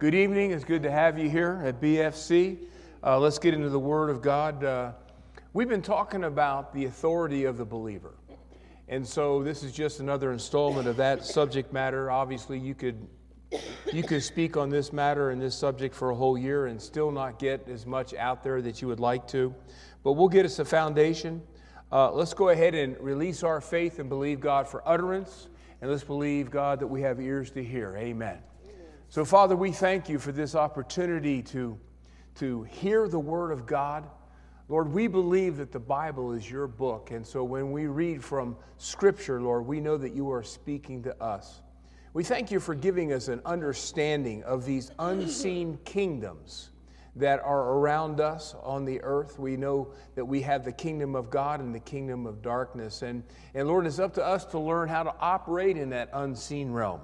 Good evening. It's good to have you here at BFC. Uh, let's get into the Word of God. Uh, we've been talking about the authority of the believer. And so this is just another installment of that subject matter. Obviously, you could you could speak on this matter and this subject for a whole year and still not get as much out there that you would like to. But we'll get us a foundation. Uh, let's go ahead and release our faith and believe God for utterance. And let's believe, God, that we have ears to hear. Amen. So, Father, we thank you for this opportunity to, to hear the Word of God. Lord, we believe that the Bible is your book. And so when we read from Scripture, Lord, we know that you are speaking to us. We thank you for giving us an understanding of these unseen kingdoms that are around us on the earth. We know that we have the kingdom of God and the kingdom of darkness. And, and Lord, it's up to us to learn how to operate in that unseen realm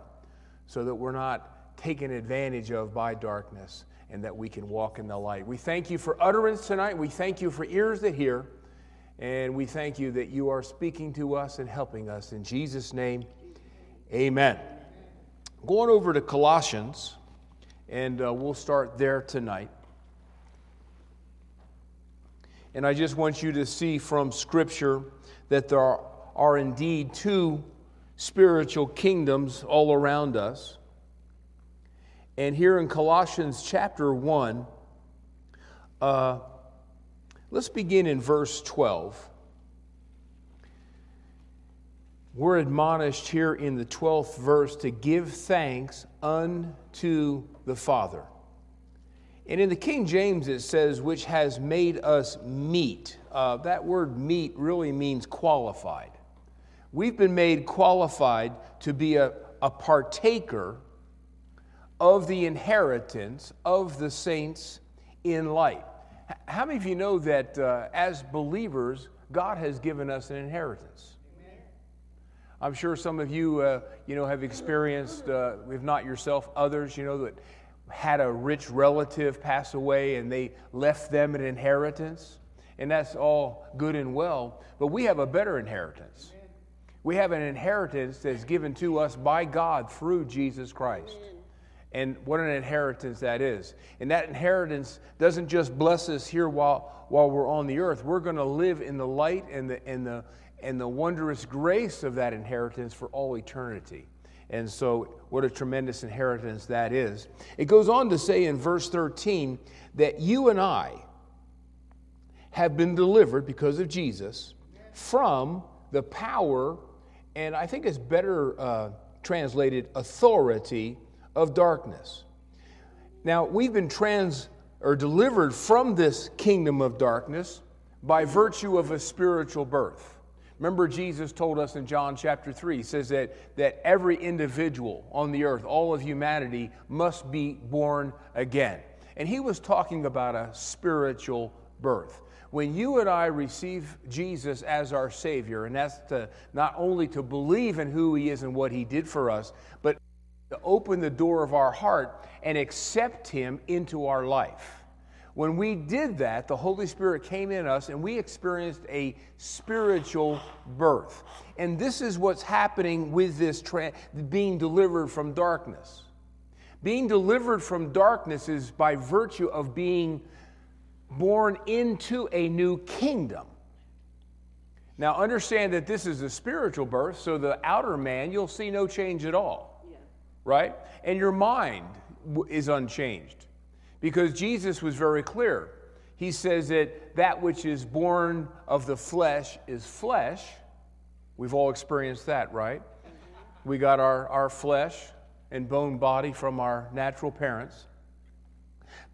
so that we're not taken advantage of by darkness and that we can walk in the light. We thank you for utterance tonight. We thank you for ears that hear. And we thank you that you are speaking to us and helping us. In Jesus' name, amen. Going over to Colossians, and uh, we'll start there tonight. And I just want you to see from Scripture that there are, are indeed two spiritual kingdoms all around us. And here in Colossians chapter 1, uh, let's begin in verse 12 we're admonished here in the 12th verse to give thanks unto the Father. And in the King James, it says, which has made us meet. Uh, that word meet really means qualified. We've been made qualified to be a, a partaker of the inheritance of the saints in light. How many of you know that uh, as believers, God has given us an inheritance? I'm sure some of you, uh, you know, have experienced, uh, if not yourself, others, you know, that had a rich relative pass away and they left them an inheritance. And that's all good and well. But we have a better inheritance. We have an inheritance that's given to us by God through Jesus Christ. And what an inheritance that is. And that inheritance doesn't just bless us here while, while we're on the earth. We're going to live in the light and the, and the, and the wondrous grace of that inheritance for all eternity. And so, what a tremendous inheritance that is. It goes on to say in verse 13 that you and I have been delivered because of Jesus from the power, and I think it's better uh, translated authority of darkness. Now, we've been trans or delivered from this kingdom of darkness by virtue of a spiritual birth. Remember, Jesus told us in John chapter 3, he says that, that every individual on the earth, all of humanity, must be born again. And he was talking about a spiritual birth. When you and I receive Jesus as our Savior, and that's to, not only to believe in who He is and what He did for us, but to open the door of our heart and accept Him into our life. When we did that, the Holy Spirit came in us and we experienced a spiritual birth. And this is what's happening with this tra- being delivered from darkness. Being delivered from darkness is by virtue of being born into a new kingdom. Now, understand that this is a spiritual birth, so the outer man, you'll see no change at all. Right? And your mind is unchanged. Because Jesus was very clear. He says that that which is born of the flesh is flesh. We've all experienced that, right? We got our, our flesh and bone body from our natural parents.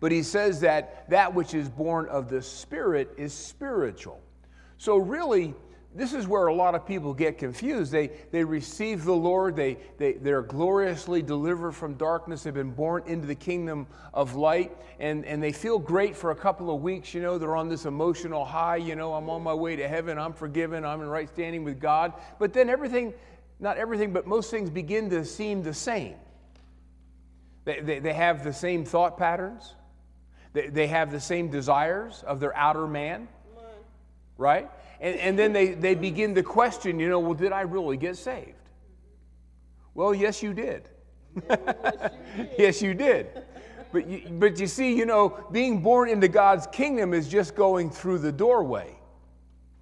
But he says that that which is born of the Spirit is spiritual. So, really, this is where a lot of people get confused. They, they receive the Lord, they, they, they're gloriously delivered from darkness, they've been born into the kingdom of light, and, and they feel great for a couple of weeks. You know, they're on this emotional high. You know, I'm on my way to heaven, I'm forgiven, I'm in right standing with God. But then everything, not everything, but most things begin to seem the same. They, they, they have the same thought patterns, they, they have the same desires of their outer man, right? And, and then they, they begin to question, you know, well, did I really get saved? Well, yes, you did. yes, you did. But you, but you see, you know, being born into God's kingdom is just going through the doorway.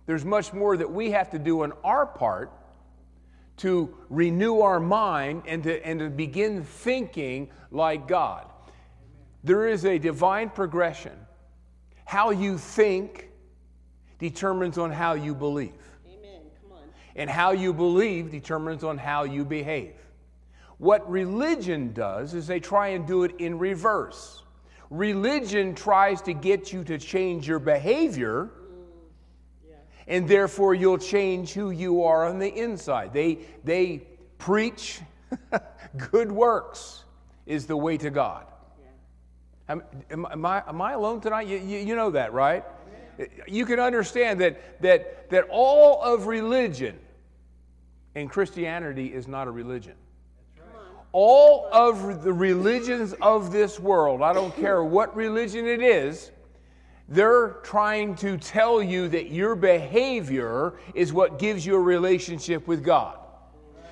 There's much more that we have to do on our part to renew our mind and to, and to begin thinking like God. There is a divine progression. How you think determines on how you believe. Amen. Come on. And how you believe determines on how you behave. What religion does is they try and do it in reverse. Religion tries to get you to change your behavior, mm, Yeah. and therefore you'll change who you are on the inside. They, they preach good works is the way to God. Yeah. Am, am, am I, am I alone tonight? You, you, you know that, right? You can understand that, that, that all of religion, and Christianity is not a religion. All of the religions of this world, I don't care what religion it is, they're trying to tell you that your behavior is what gives you a relationship with God.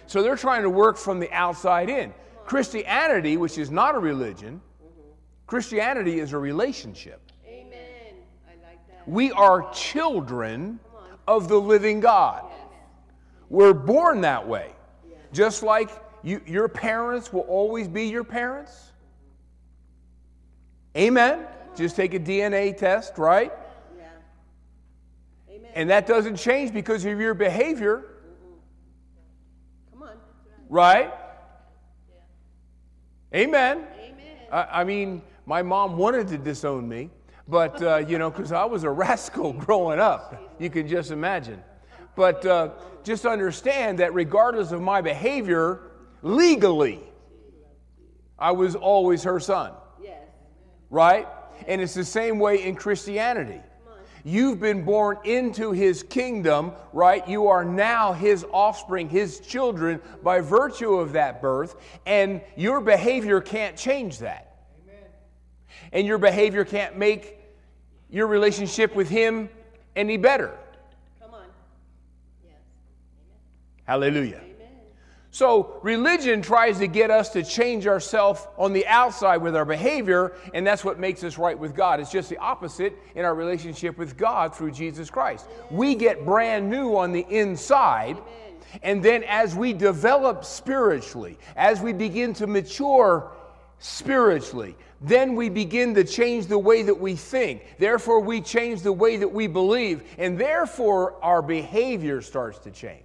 So they're trying to work from the outside in. Christianity, which is not a religion, Christianity is a relationship. Amen. I like that. We are children of the living God. We're born that way. Just like you, your parents will always be your parents. Amen. Just take a DNA test, right? Amen. And that doesn't change because of your behavior, Come on. right? Amen. Amen. I, I mean, my mom wanted to disown me, but, uh, you know, because I was a rascal growing up. You can just imagine. But uh, just understand that regardless of my behavior, legally, I was always her son, right? And it's the same way in Christianity. You've been born into his kingdom, right? You are now his offspring, his children, by virtue of that birth, and your behavior can't change that. And your behavior can't make your relationship with him any better. Come on. Yes. Hallelujah. Amen. So, religion tries to get us to change ourselves on the outside with our behavior, and that's what makes us right with God. It's just the opposite in our relationship with God through Jesus Christ. We get brand new on the inside, and then as we develop spiritually, as we begin to mature spiritually, then we begin to change the way that we think. Therefore, we change the way that we believe, and therefore, our behavior starts to change.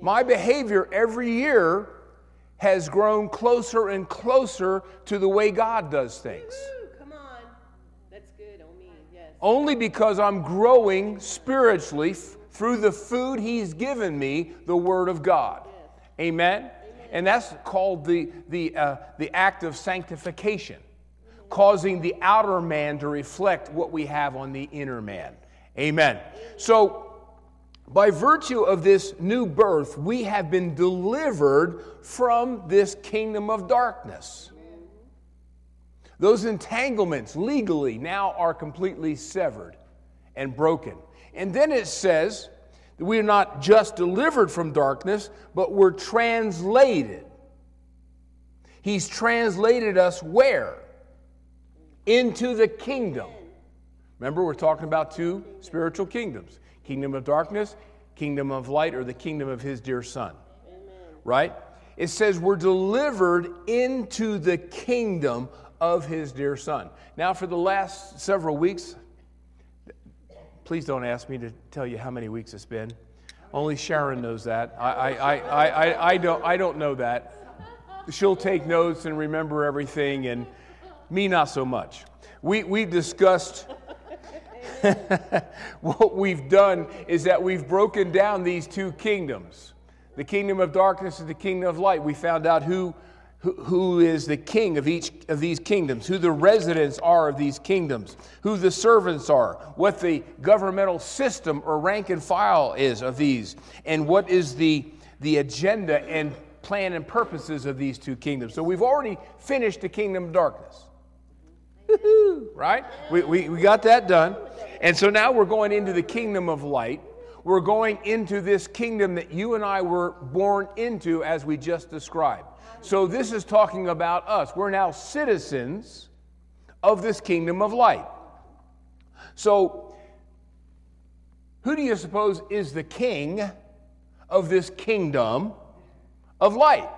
My behavior every year has grown closer and closer to the way God does things. Come on. That's good me. Yes. Only because I'm growing spiritually f- through the food He's given me, the Word of God. Amen? And that's called the, the, uh, the act of sanctification, causing the outer man to reflect what we have on the inner man. Amen. So, by virtue of this new birth, we have been delivered from this kingdom of darkness. Those entanglements legally now are completely severed and broken. And then it says we are not just delivered from darkness, but we're translated. He's translated us where? Into the kingdom. Remember, we're talking about two spiritual kingdoms kingdom of darkness, kingdom of light, or the kingdom of his dear son. Right? It says we're delivered into the kingdom of his dear son. Now, for the last several weeks, please don't ask me to tell you how many weeks it's been. Only Sharon knows that. I, I, I, I, I, don't, I don't know that. She'll take notes and remember everything, and me not so much. We, we've discussed what we've done is that we've broken down these two kingdoms the kingdom of darkness and the kingdom of light. We found out who, who, is the king of each of these kingdoms, who the residents are of these kingdoms, who the servants are, what the governmental system or rank and file is of these, and what is the, the agenda and plan and purposes of these two kingdoms. So we've already finished the kingdom of darkness. right? We, we, we got that done. And so now we're going into the kingdom of light. We're going into this kingdom that you and I were born into, as we just described. So this is talking about us. We're now citizens of this kingdom of light. So, who do you suppose is the king of this kingdom of light?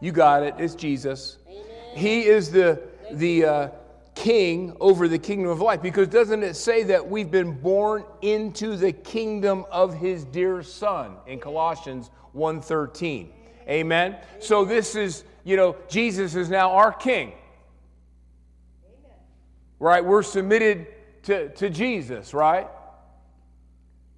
You got it. It's Jesus. He is the the uh, king over the kingdom of life. Because doesn't it say that we've been born into the kingdom of his dear son in colossians 1.13 amen? So this is you know jesus is now our king. Right? We're submitted to, to jesus right?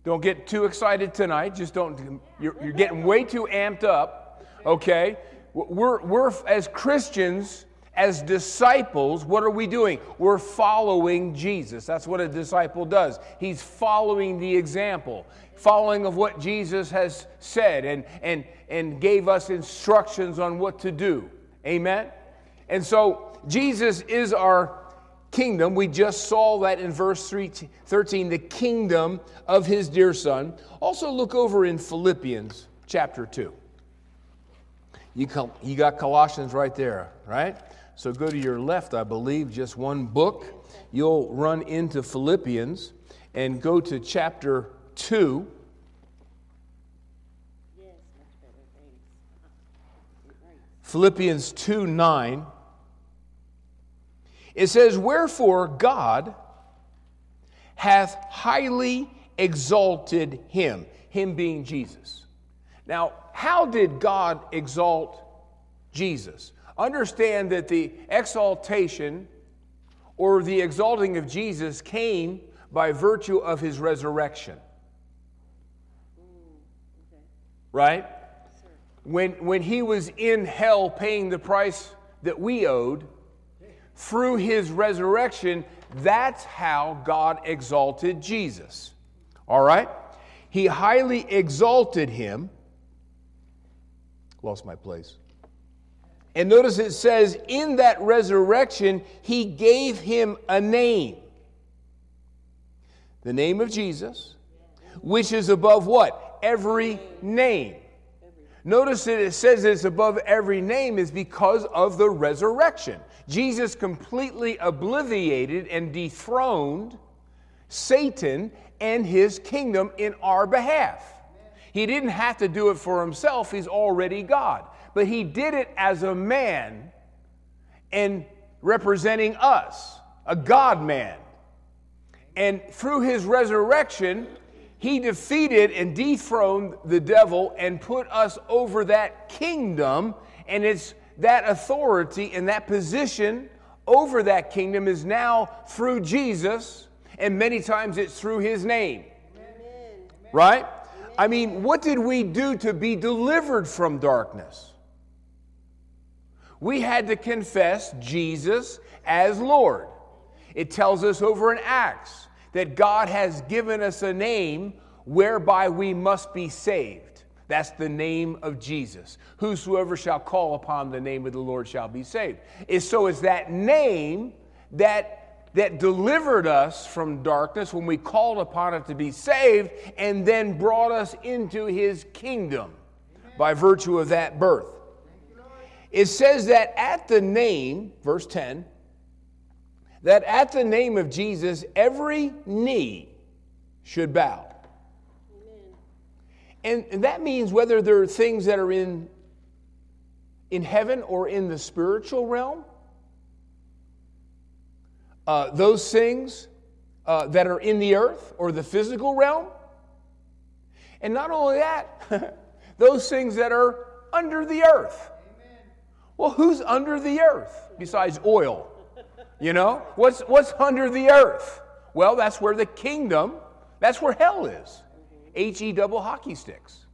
Don't get too excited tonight. Just don't you're, you're getting way too amped up okay? We're, we're as christians as disciples, what are we doing? We're following Jesus. That's what a disciple does. He's following the example, following of what Jesus has said and, and, and gave us instructions on what to do. Amen? And so Jesus is our kingdom. We just saw that in verse 13, the kingdom of his dear son. Also, look over in Philippians chapter 2. You, come, you got Colossians right there, right? So go to your left, I believe, just one book. You'll run into Philippians and go to chapter 2. Philippians 2 9. It says, Wherefore God hath highly exalted him, him being Jesus. Now, how did God exalt Jesus? Understand that the exaltation or the exalting of Jesus came by virtue of his resurrection. Right? When, when he was in hell paying the price that we owed, through his resurrection, that's how God exalted Jesus. All right? He highly exalted him. Lost my place. And notice it says, in that resurrection, he gave him a name. The name of Jesus, which is above what? Every name. Notice that it says it's above every name is because of the resurrection. Jesus completely obliviated and dethroned Satan and his kingdom in our behalf. He didn't have to do it for himself, he's already God but he did it as a man and representing us, a God man. And through his resurrection, he defeated and dethroned the devil and put us over that kingdom. And it's that authority and that position over that kingdom is now through Jesus, and many times it's through his name. Amen. Right? I mean, what did we do to be delivered from darkness? We had to confess Jesus as Lord. It tells us over in Acts that God has given us a name whereby we must be saved. That's the name of Jesus. Whosoever shall call upon the name of the Lord shall be saved. so it's that name that, that delivered us from darkness when we called upon it to be saved and then brought us into his kingdom by virtue of that birth it says that at the name, verse 10, that at the name of Jesus, every knee should bow. And, and that means whether there are things that are in, in heaven or in the spiritual realm, uh, those things uh, that are in the earth or the physical realm. And not only that, those things that are under the earth. Well, who's under the earth besides oil? You know? What's, what's under the earth? Well, that's where the kingdom, that's where hell is. H E double hockey sticks.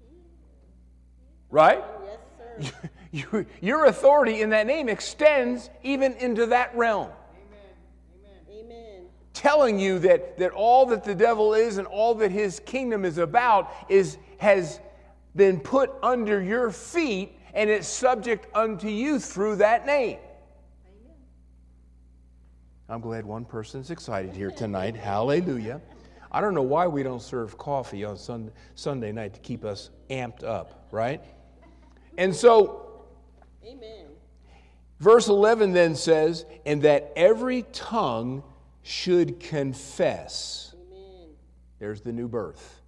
Right? Yes, sir. Your authority in that name extends even into that realm. Amen. telling you that, that all that the devil is and all that his kingdom is about is has been put under your feet and it's subject unto you through that name. Amen. I'm glad one person's excited here tonight. Hallelujah. I don't know why we don't serve coffee on Sun- Sunday night to keep us amped up, right? And so Amen. Verse 11 then says, and that every tongue should confess. Amen. There's the new birth.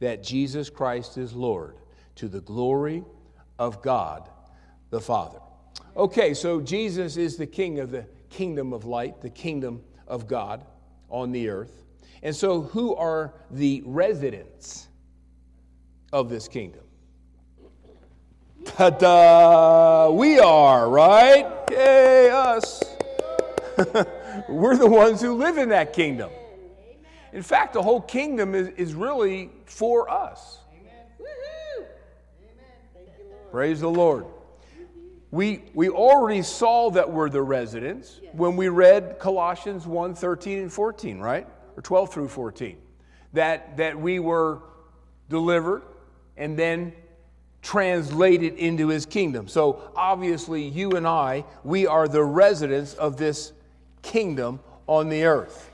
That Jesus Christ is Lord to the glory of God the Father. Okay, so Jesus is the king of the kingdom of light, the kingdom of God on the earth. And so, who are the residents of this kingdom? Ta-da! We are, right? Yay, us. We're the ones who live in that kingdom. In fact, the whole kingdom is, is really for us. Woohoo! Thank you, Lord. Praise the Lord. We, we already saw that we're the residents when we read Colossians 1 13 and 14, right? Or 12 through 14. That, that we were delivered and then translated into his kingdom. So obviously, you and I, we are the residents of this kingdom on the earth.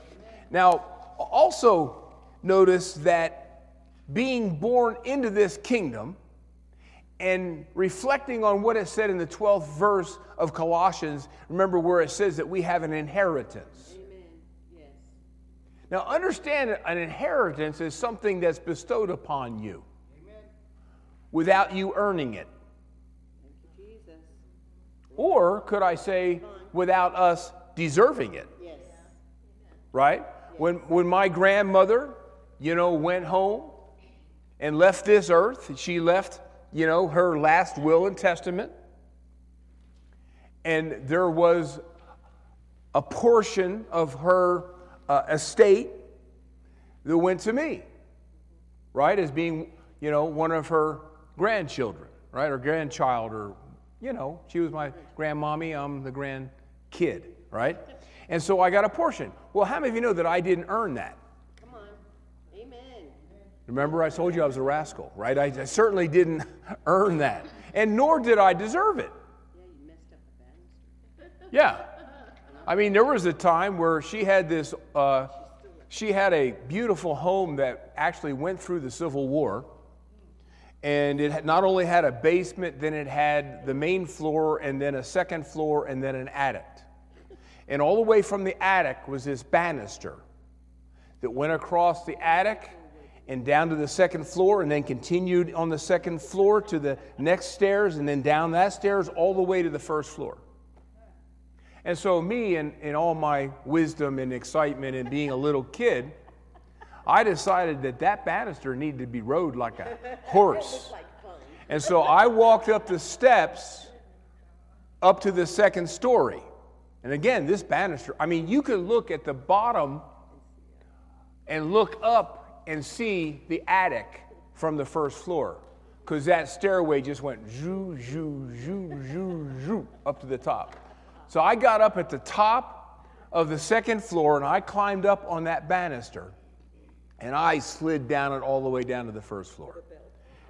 Now, also notice that being born into this kingdom and reflecting on what it said in the 12th verse of Colossians, remember where it says that we have an inheritance. Amen. Yes. Now, understand an inheritance is something that's bestowed upon you without you earning it. Thank you, Jesus. Or could I say, without us deserving it, Yes. right? When, when my grandmother, you know, went home and left this earth, she left, you know, her last will and testament. And there was a portion of her uh, estate that went to me, right? As being, you know, one of her grandchildren, right? Or grandchild, or, you know, she was my grandmommy, I'm the grandkid, right? And so I got a portion. Well, how many of you know that I didn't earn that? Remember, I told you I was a rascal, right? I, I certainly didn't earn that, and nor did I deserve it. Yeah, you messed up the banister. Yeah. I mean, there was a time where she had this, uh, she had a beautiful home that actually went through the Civil War. And it not only had a basement, then it had the main floor, and then a second floor, and then an attic. And all the way from the attic was this banister that went across the attic and down to the second floor, and then continued on the second floor to the next stairs, and then down that stairs all the way to the first floor. And so, me, in, in all my wisdom and excitement and being a little kid, I decided that that banister needed to be rode like a horse. And so I walked up the steps up to the second story. And again, this banister, I mean, you could look at the bottom and look up and see the attic from the first floor because that stairway just went zoo, zoo, zoo, zoo, zoo up to the top. So I got up at the top of the second floor and I climbed up on that banister and I slid down it all the way down to the first floor.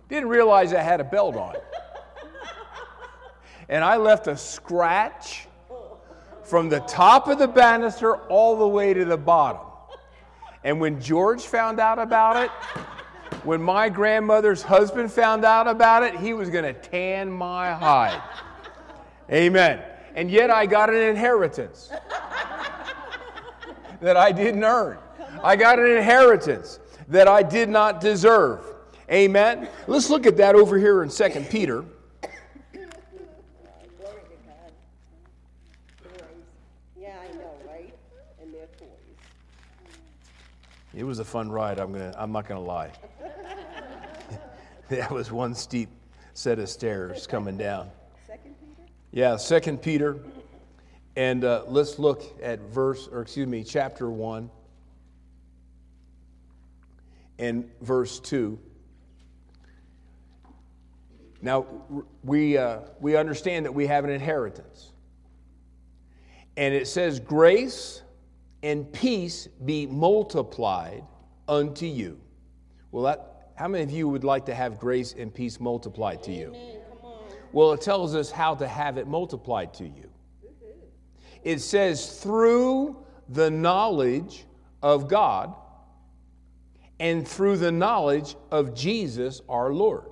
Didn't realize I had a belt on. And I left a scratch from the top of the banister all the way to the bottom. And when George found out about it, when my grandmother's husband found out about it, he was going to tan my hide. Amen. And yet I got an inheritance that I didn't earn. I got an inheritance that I did not deserve. Amen. Let's look at that over here in 2 Peter. Glory to God. Toys. Yeah, I know, right? And they're toys. It was a fun ride. I'm gonna. I'm not gonna lie. that was one steep set of stairs coming down. Second Peter? Yeah, Second Peter, and uh, let's look at verse, or excuse me, chapter one. and verse 2. Now, we, uh, we understand that we have an inheritance. And it says, Grace and peace be multiplied unto you. Well, that, how many of you would like to have grace and peace multiplied to you? Amen. Come on. Well, it tells us how to have it multiplied to you. Mm-hmm. It says, through the knowledge of God and through the knowledge of Jesus our Lord.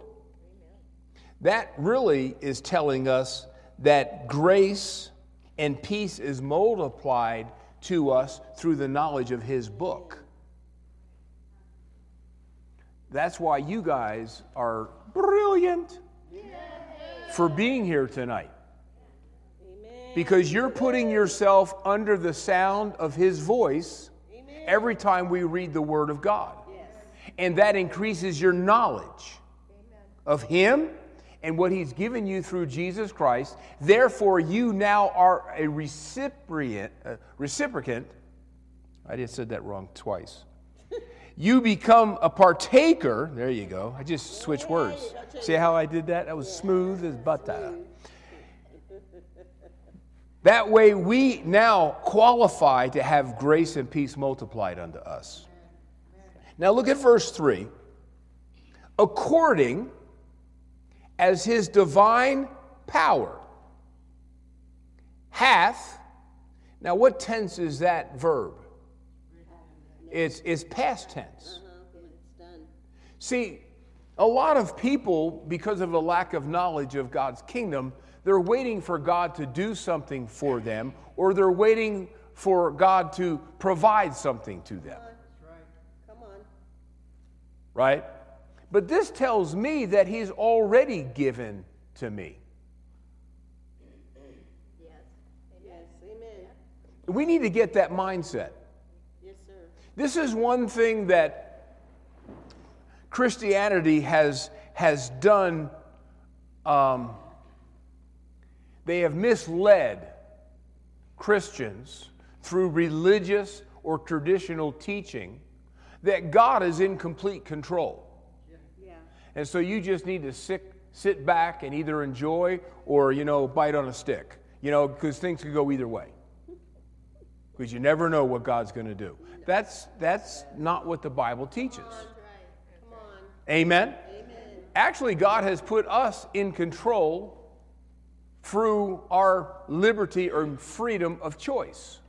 That really is telling us that grace and peace is multiplied to us through the knowledge of His book. That's why you guys are brilliant for being here tonight. Because you're putting yourself under the sound of His voice every time we read the Word of God. And that increases your knowledge of Him and what He's given you through Jesus Christ. Therefore, you now are a recipient, uh, reciprocant. I just said that wrong twice. You become a partaker. There you go. I just switched words. See how I did that? That was smooth as butter. That way, we now qualify to have grace and peace multiplied unto us. Now, look at verse 3. According as his divine power hath. Now, what tense is that verb? It's, it's past tense. Uh-huh. When it's done. See, a lot of people, because of a lack of knowledge of God's kingdom, they're waiting for God to do something for them, or they're waiting for God to provide something to them. Come on. Right? But this tells me that He's already given to me. Yes. Amen. We need to get that mindset. Yes, sir. This is one thing that Christianity has, has done. Um, they have misled Christians through religious or traditional teaching that God is in complete control. And so you just need to sit, sit back and either enjoy or, you know, bite on a stick, you know, because things could go either way. Because you never know what God's going to do. That's, that's not what the Bible teaches. Come on. Amen? Amen. Actually, God has put us in control through our liberty or freedom of choice.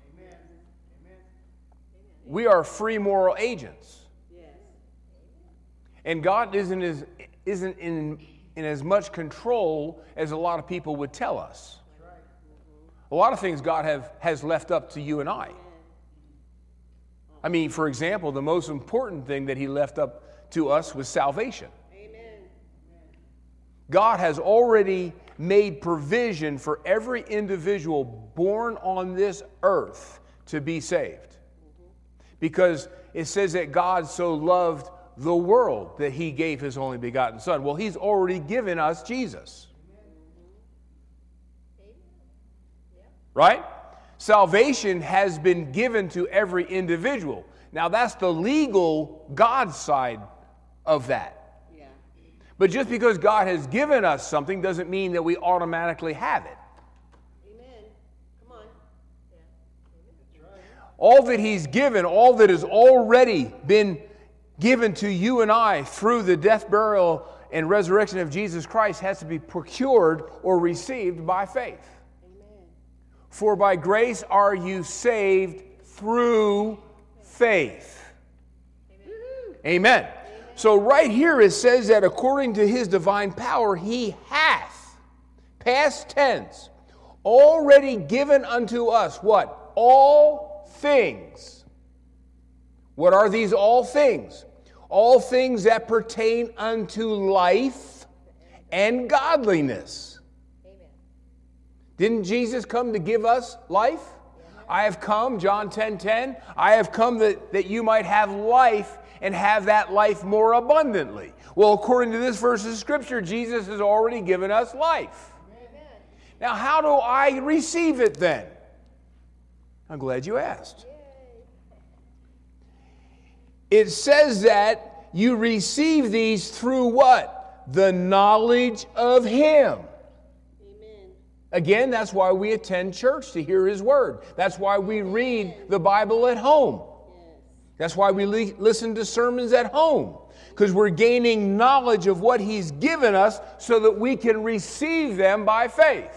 We are free moral agents. And God isn't, as, isn't in, in as much control as a lot of people would tell us. A lot of things God have, has left up to you and I. I mean, for example, the most important thing that He left up to us was salvation. God has already made provision for every individual born on this earth to be saved. Because it says that God so loved the world that he gave his only begotten Son. Well, he's already given us Jesus. Right? Salvation has been given to every individual. Now, that's the legal God side of that. Yeah. But just because God has given us something doesn't mean that we automatically have it. Amen. Come on. All that He's given, all that has already been given to you and I through the death, burial, and resurrection of Jesus Christ has to be procured or received by faith. Amen. For by grace are you saved through faith. Amen. So, right here it says that according to his divine power, he hath, past tense, already given unto us what? All things. What are these all things? All things that pertain unto life and godliness. Didn't Jesus come to give us life? I have come, John 10 10, I have come that, that you might have life and have that life more abundantly. Well, according to this verse of Scripture, Jesus has already given us life. Now, how do I receive it then? I'm glad you asked. It says that you receive these through what? The knowledge of Him. Amen. Again, that's why we attend church to hear His Word. That's why we read the Bible at home. Yes. That's why we li- listen to sermons at home, because we're gaining knowledge of what He's given us so that we can receive them by faith.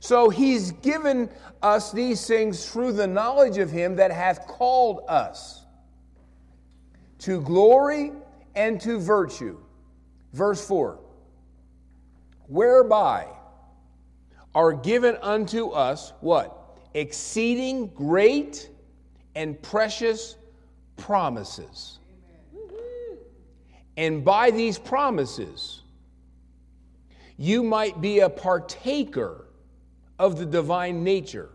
So He's given us these things through the knowledge of Him that hath called us to glory and to virtue. Verse 4 Whereby are given unto us what? Exceeding great and precious promises. And by these promises, you might be a partaker of the divine nature,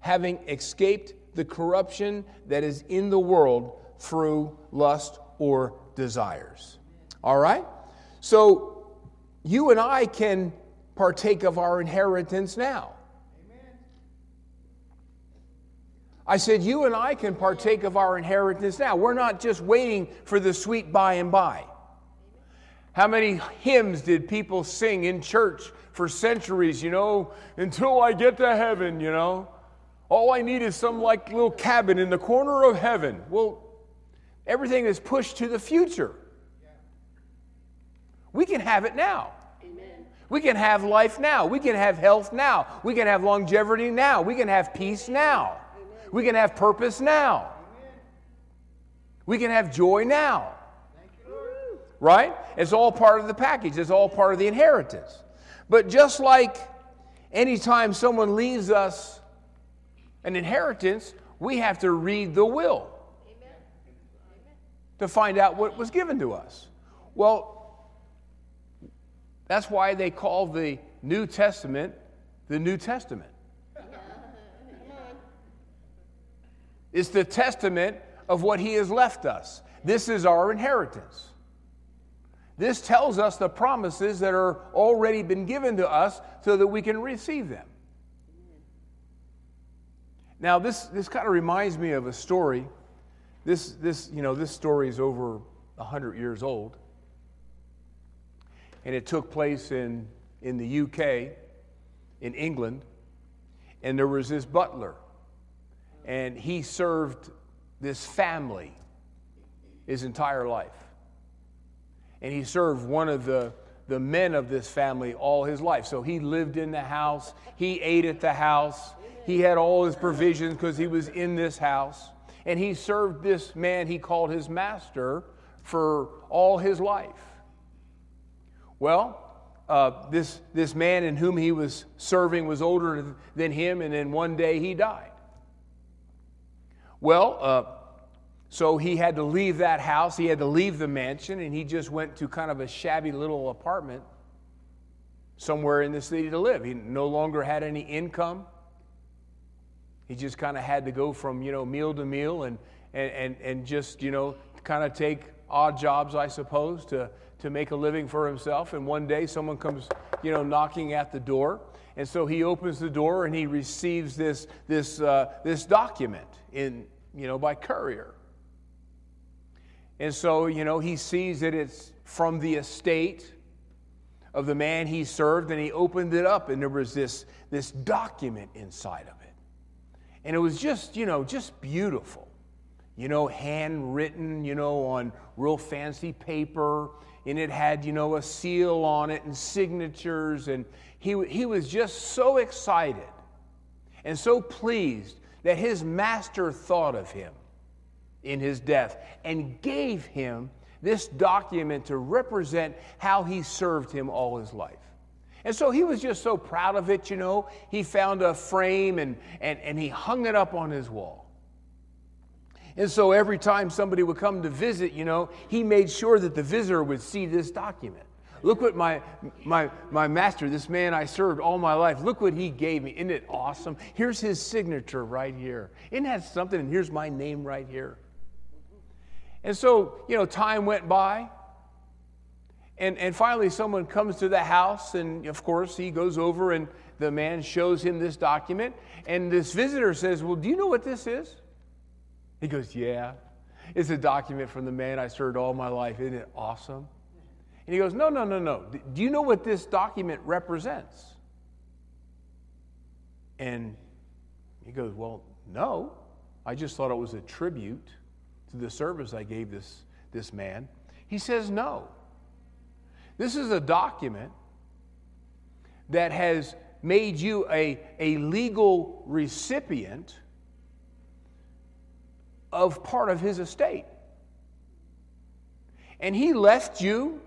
having escaped the corruption that is in the world through lust or desires. All right? So you and I can partake of our inheritance now. I said, You and I can partake of our inheritance now. We're not just waiting for the sweet by and by. How many hymns did people sing in church for centuries, you know, until I get to heaven, you know? All I need is some like little cabin in the corner of heaven. Well, everything is pushed to the future. We can have it now. Amen. We can have life now. We can have health now. We can have longevity now. We can have peace now. We can have purpose now. We can have joy now. Right? It's all part of the package, it's all part of the inheritance. But just like anytime someone leaves us an inheritance, we have to read the will to find out what was given to us. Well, that's why they call the New Testament the New Testament. It's the testament of what He has left us. This is our inheritance. This tells us the promises that are already been given to us so that we can receive them. Now, this, this kind of reminds me of a story. This, this, you know, this story is over 100 years old. And it took place in, in the UK, in England. And there was this butler. And he served this family his entire life. And he served one of the, the men of this family all his life. So he lived in the house, he ate at the house, he had all his provisions because he was in this house. And he served this man he called his master for all his life. Well, uh, this, this man in whom he was serving was older than him, and then one day he died. Well, uh, so he had to leave that house, he had to leave the mansion, and he just went to kind of a shabby little apartment somewhere in the city to live. He no longer had any income. He just kind of had to go from, you know, meal to meal and, and, and, and just, you know, kind of take odd jobs, I suppose, to, to make a living for himself. And one day someone comes, you know, knocking at the door. And so he opens the door and he receives this, this, uh, this document in, you know, by courier. And so, you know, he sees that it's from the estate of the man he served, and he opened it up, and there was this, this document inside of it. And it was just, you know, just beautiful. You know, handwritten, you know, on real fancy paper, and it had, you know, a seal on it and signatures, and he, he was just so excited and so pleased that his master thought of him in his death and gave him this document to represent how he served him all his life. And so he was just so proud of it, you know. He found a frame and, and, and he hung it up on his wall. And so every time somebody would come to visit, you know, he made sure that the visitor would see this document. Look what my, my, my master, this man I served all my life, look what he gave me. Isn't it awesome? Here's his signature right here. Isn't that something? And here's my name right here. And so, you know, time went by. And, and finally, someone comes to the house, and of course, he goes over, and the man shows him this document. And this visitor says, Well, do you know what this is? He goes, Yeah. It's a document from the man I served all my life. Isn't it awesome? And he goes, No, no, no, no. Do you know what this document represents? And he goes, Well, no. I just thought it was a tribute to the service I gave this, this man. He says, No. This is a document that has made you a, a legal recipient of part of his estate. And he left you,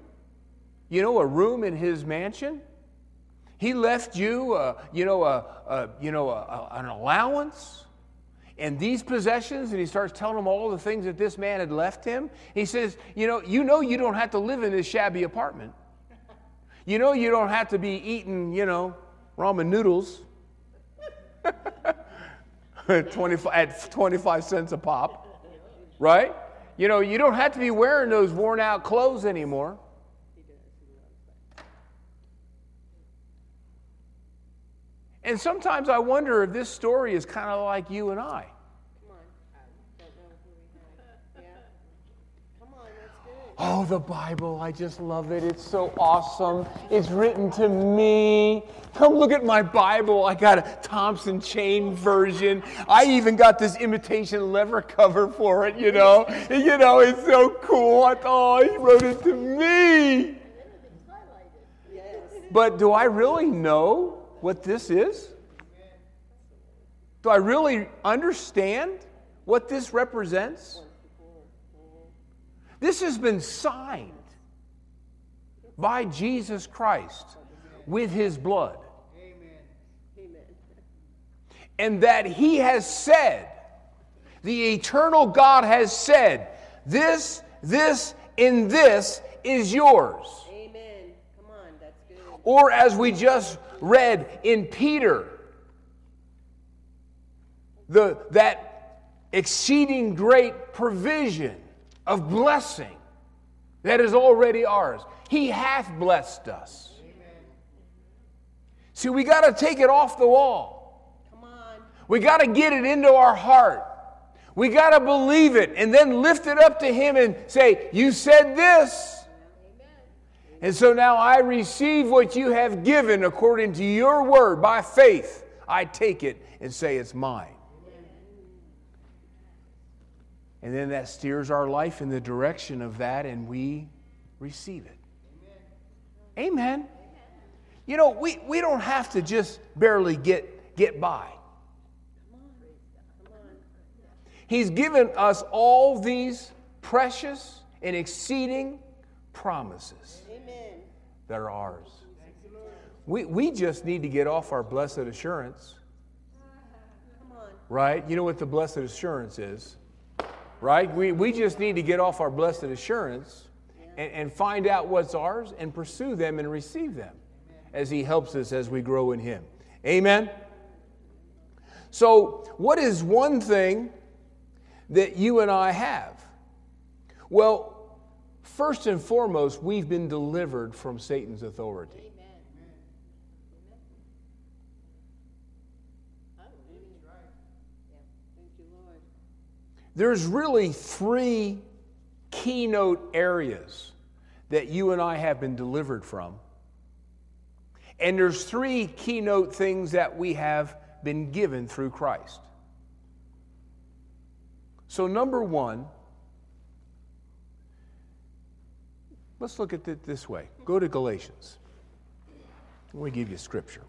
you know, a room in his mansion. He left you, uh, you know, a, a you know, a, a, an allowance and these possessions, and he starts telling them all the things that this man had left him. He says, you know, you know, you don't have to live in this shabby apartment. You know, you don't have to be eating, you know, ramen noodles 25, at 25 cents a pop, right? You know, you don't have to be wearing those worn out clothes anymore. And sometimes I wonder if this story is kind of like you and I. Oh, the Bible, I just love it. It's so awesome. It's written to me. Come look at my Bible. I got a Thompson chain version. I even got this imitation leather cover for it, you know. you know, it's so cool. I thought, oh, he wrote it to me. But do I really know what this is? Do I really understand what this represents? This has been signed by Jesus Christ with his blood. And that he has said, the eternal God has said, this, this, and this is yours. Amen. Come on, that's good. Or as we just read in Peter, the, that exceeding great provision of blessing that is already ours. He hath blessed us. See, we got to take it off the wall. Come on. We got to get it into our heart. We got to believe it and then lift it up to Him and say, You said this. And so now I receive what you have given according to your word by faith. I take it and say it's mine. And then that steers our life in the direction of that, and we receive it. Amen. Amen. You know, we, we don't have to just barely get, get by. He's given us all these precious and exceeding promises Amen. that are ours. We, we just need to get off our blessed assurance, Come on. right? You know what the blessed assurance is? Right? We, we just need to get off our blessed assurance and, and find out what's ours and pursue them and receive them as He helps us as we grow in Him. Amen? So, what is one thing that you and I have? Well, first and foremost, we've been delivered from Satan's authority. There's really three keynote areas that you and I have been delivered from. And there's three keynote things that we have been given through Christ. So, number one, let's look at it this way. Go to Galatians. Let me give you scripture.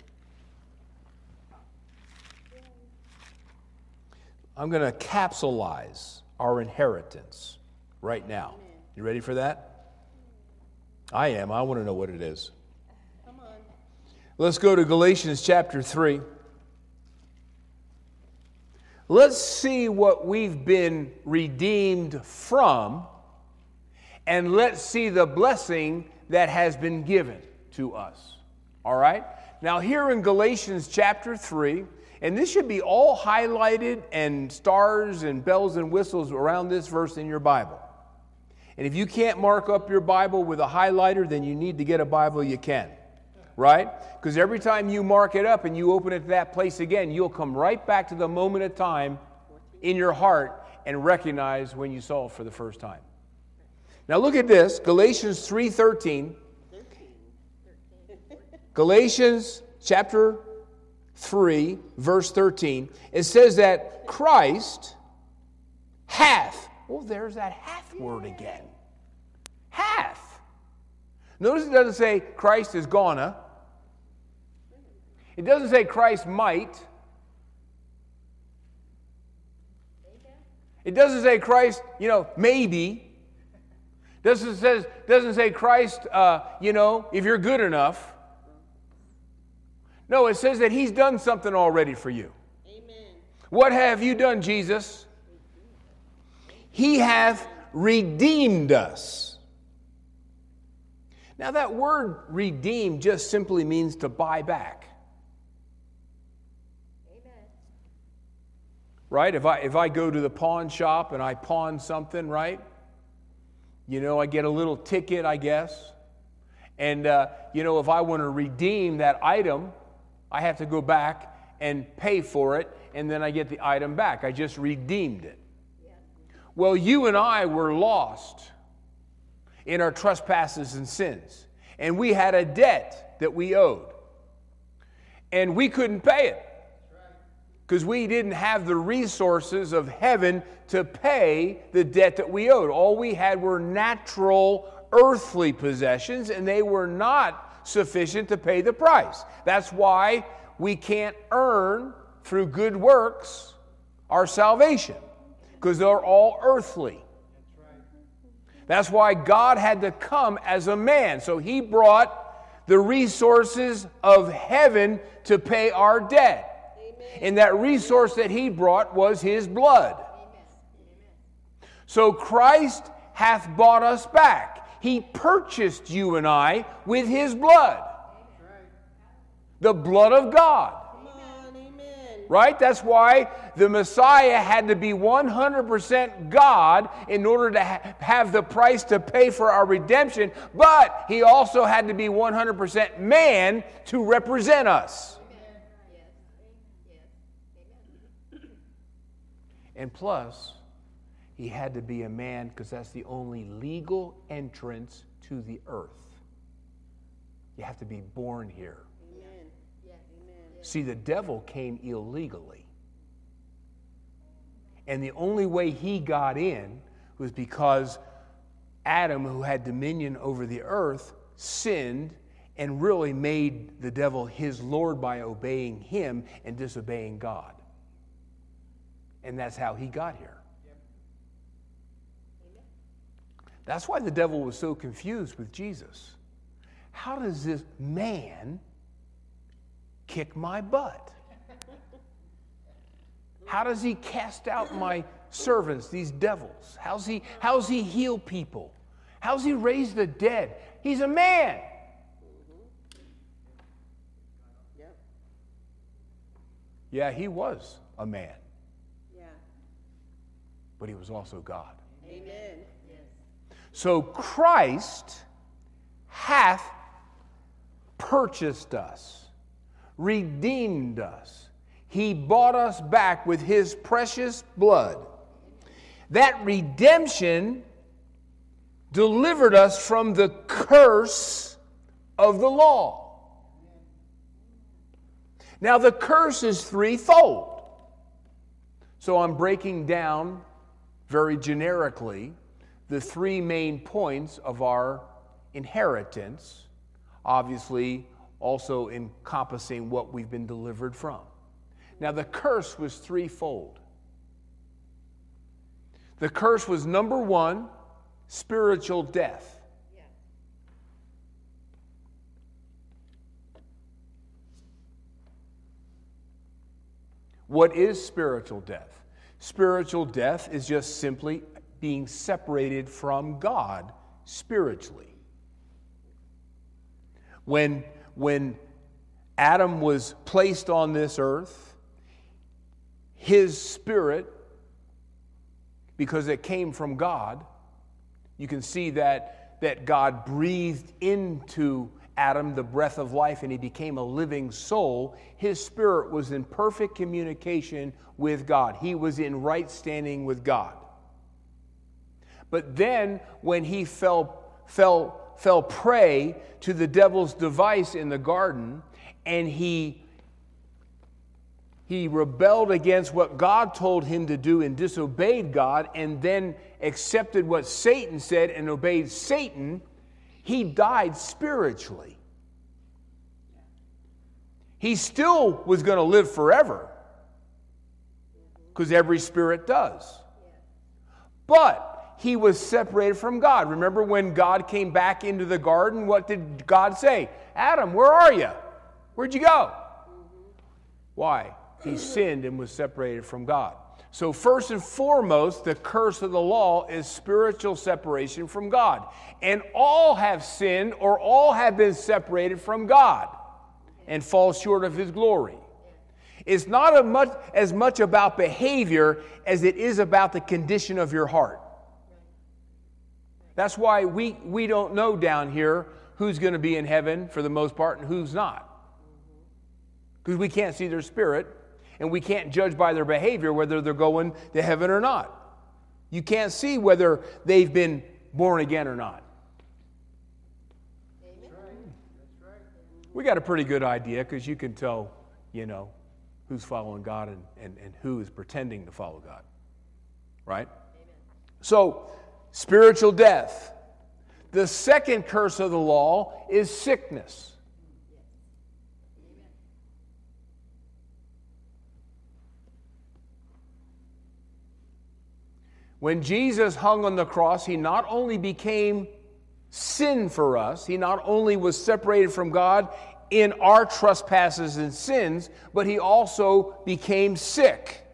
I'm going to capsulize our inheritance right now. You ready for that? I am. I want to know what it is. Come on. Let's go to Galatians chapter 3. Let's see what we've been redeemed from, and let's see the blessing that has been given to us. All right? Now, here in Galatians chapter 3, and this should be all highlighted and stars and bells and whistles around this verse in your Bible. And if you can't mark up your Bible with a highlighter, then you need to get a Bible you can. Right? Because every time you mark it up and you open it to that place again, you'll come right back to the moment of time in your heart and recognize when you saw it for the first time. Now look at this, Galatians 3:13. Galatians chapter 3 verse 13. It says that Christ hath. Well, there's that hath word again. Hath. Notice it doesn't say Christ is gonna. It doesn't say Christ might. It doesn't say Christ, you know, maybe. Doesn't says doesn't say Christ, uh, you know, if you're good enough. No, it says that He's done something already for you. Amen. What have you done, Jesus? He hath redeemed us. Now, that word redeem just simply means to buy back. right? If I, if I go to the pawn shop and I pawn something, right? You know, I get a little ticket, I guess. And, uh, you know, if I want to redeem that item, I have to go back and pay for it, and then I get the item back. I just redeemed it. Well, you and I were lost in our trespasses and sins, and we had a debt that we owed, and we couldn't pay it because we didn't have the resources of heaven to pay the debt that we owed. All we had were natural earthly possessions, and they were not sufficient to pay the price. That's why we can't earn through good works our salvation, because they're all earthly. That's why God had to come as a man. So he brought the resources of heaven to pay our debt. And that resource that he brought was his blood. So Christ hath bought us back. He purchased you and I with his blood. The blood of God. Right? That's why the Messiah had to be 100% God in order to ha- have the price to pay for our redemption, but he also had to be 100% man to represent us. And plus, he had to be a man because that's the only legal entrance to the earth. You have to be born here. Amen. Yeah. Amen. See, the devil came illegally. And the only way he got in was because Adam, who had dominion over the earth, sinned and really made the devil his Lord by obeying him and disobeying God. And that's how he got here. That's why the devil was so confused with Jesus. How does this man kick my butt? How does he cast out my servants, these devils? How's he, how's he heal people? How's he raise the dead? He's a man. Yeah, he was a man Yeah. but he was also God. Amen. So Christ hath purchased us, redeemed us. He bought us back with his precious blood. That redemption delivered us from the curse of the law. Now, the curse is threefold. So I'm breaking down very generically the three main points of our inheritance, obviously, also encompassing what we've been delivered from. Now, the curse was threefold. The curse was number one, spiritual death. What is spiritual death? Spiritual death is just simply being separated from God spiritually. When, when Adam was placed on this earth, his spirit, because it came from God, you can see that, that God breathed into Adam the breath of life and he became a living soul, his spirit was in perfect communication with God. He was in right standing with God. But then when he fell, fell, fell prey to the devil's device in the garden and he he rebelled against what God told him to do and disobeyed God and then accepted what Satan said and obeyed Satan, he died spiritually. He still was going to live forever because every spirit does. But he was separated from God. Remember when God came back into the garden? What did God say? Adam, where are you? Where'd you go? Why? He sinned and was separated from God. So, first and foremost, the curse of the law is spiritual separation from God. And all have sinned or all have been separated from God and fall short of his glory. It's not as much, as much about behavior as it is about the condition of your heart. That's why we, we don't know down here who's going to be in heaven for the most part and who's not. Because we can't see their spirit and we can't judge by their behavior whether they're going to heaven or not. You can't see whether they've been born again or not. We got a pretty good idea because you can tell, you know, who's following God and, and, and who is pretending to follow God. Right? So, spiritual death. The second curse of the law is sickness. When Jesus hung on the cross, he not only became sin for us, he not only was separated from God in our trespasses and sins, but he also became sick.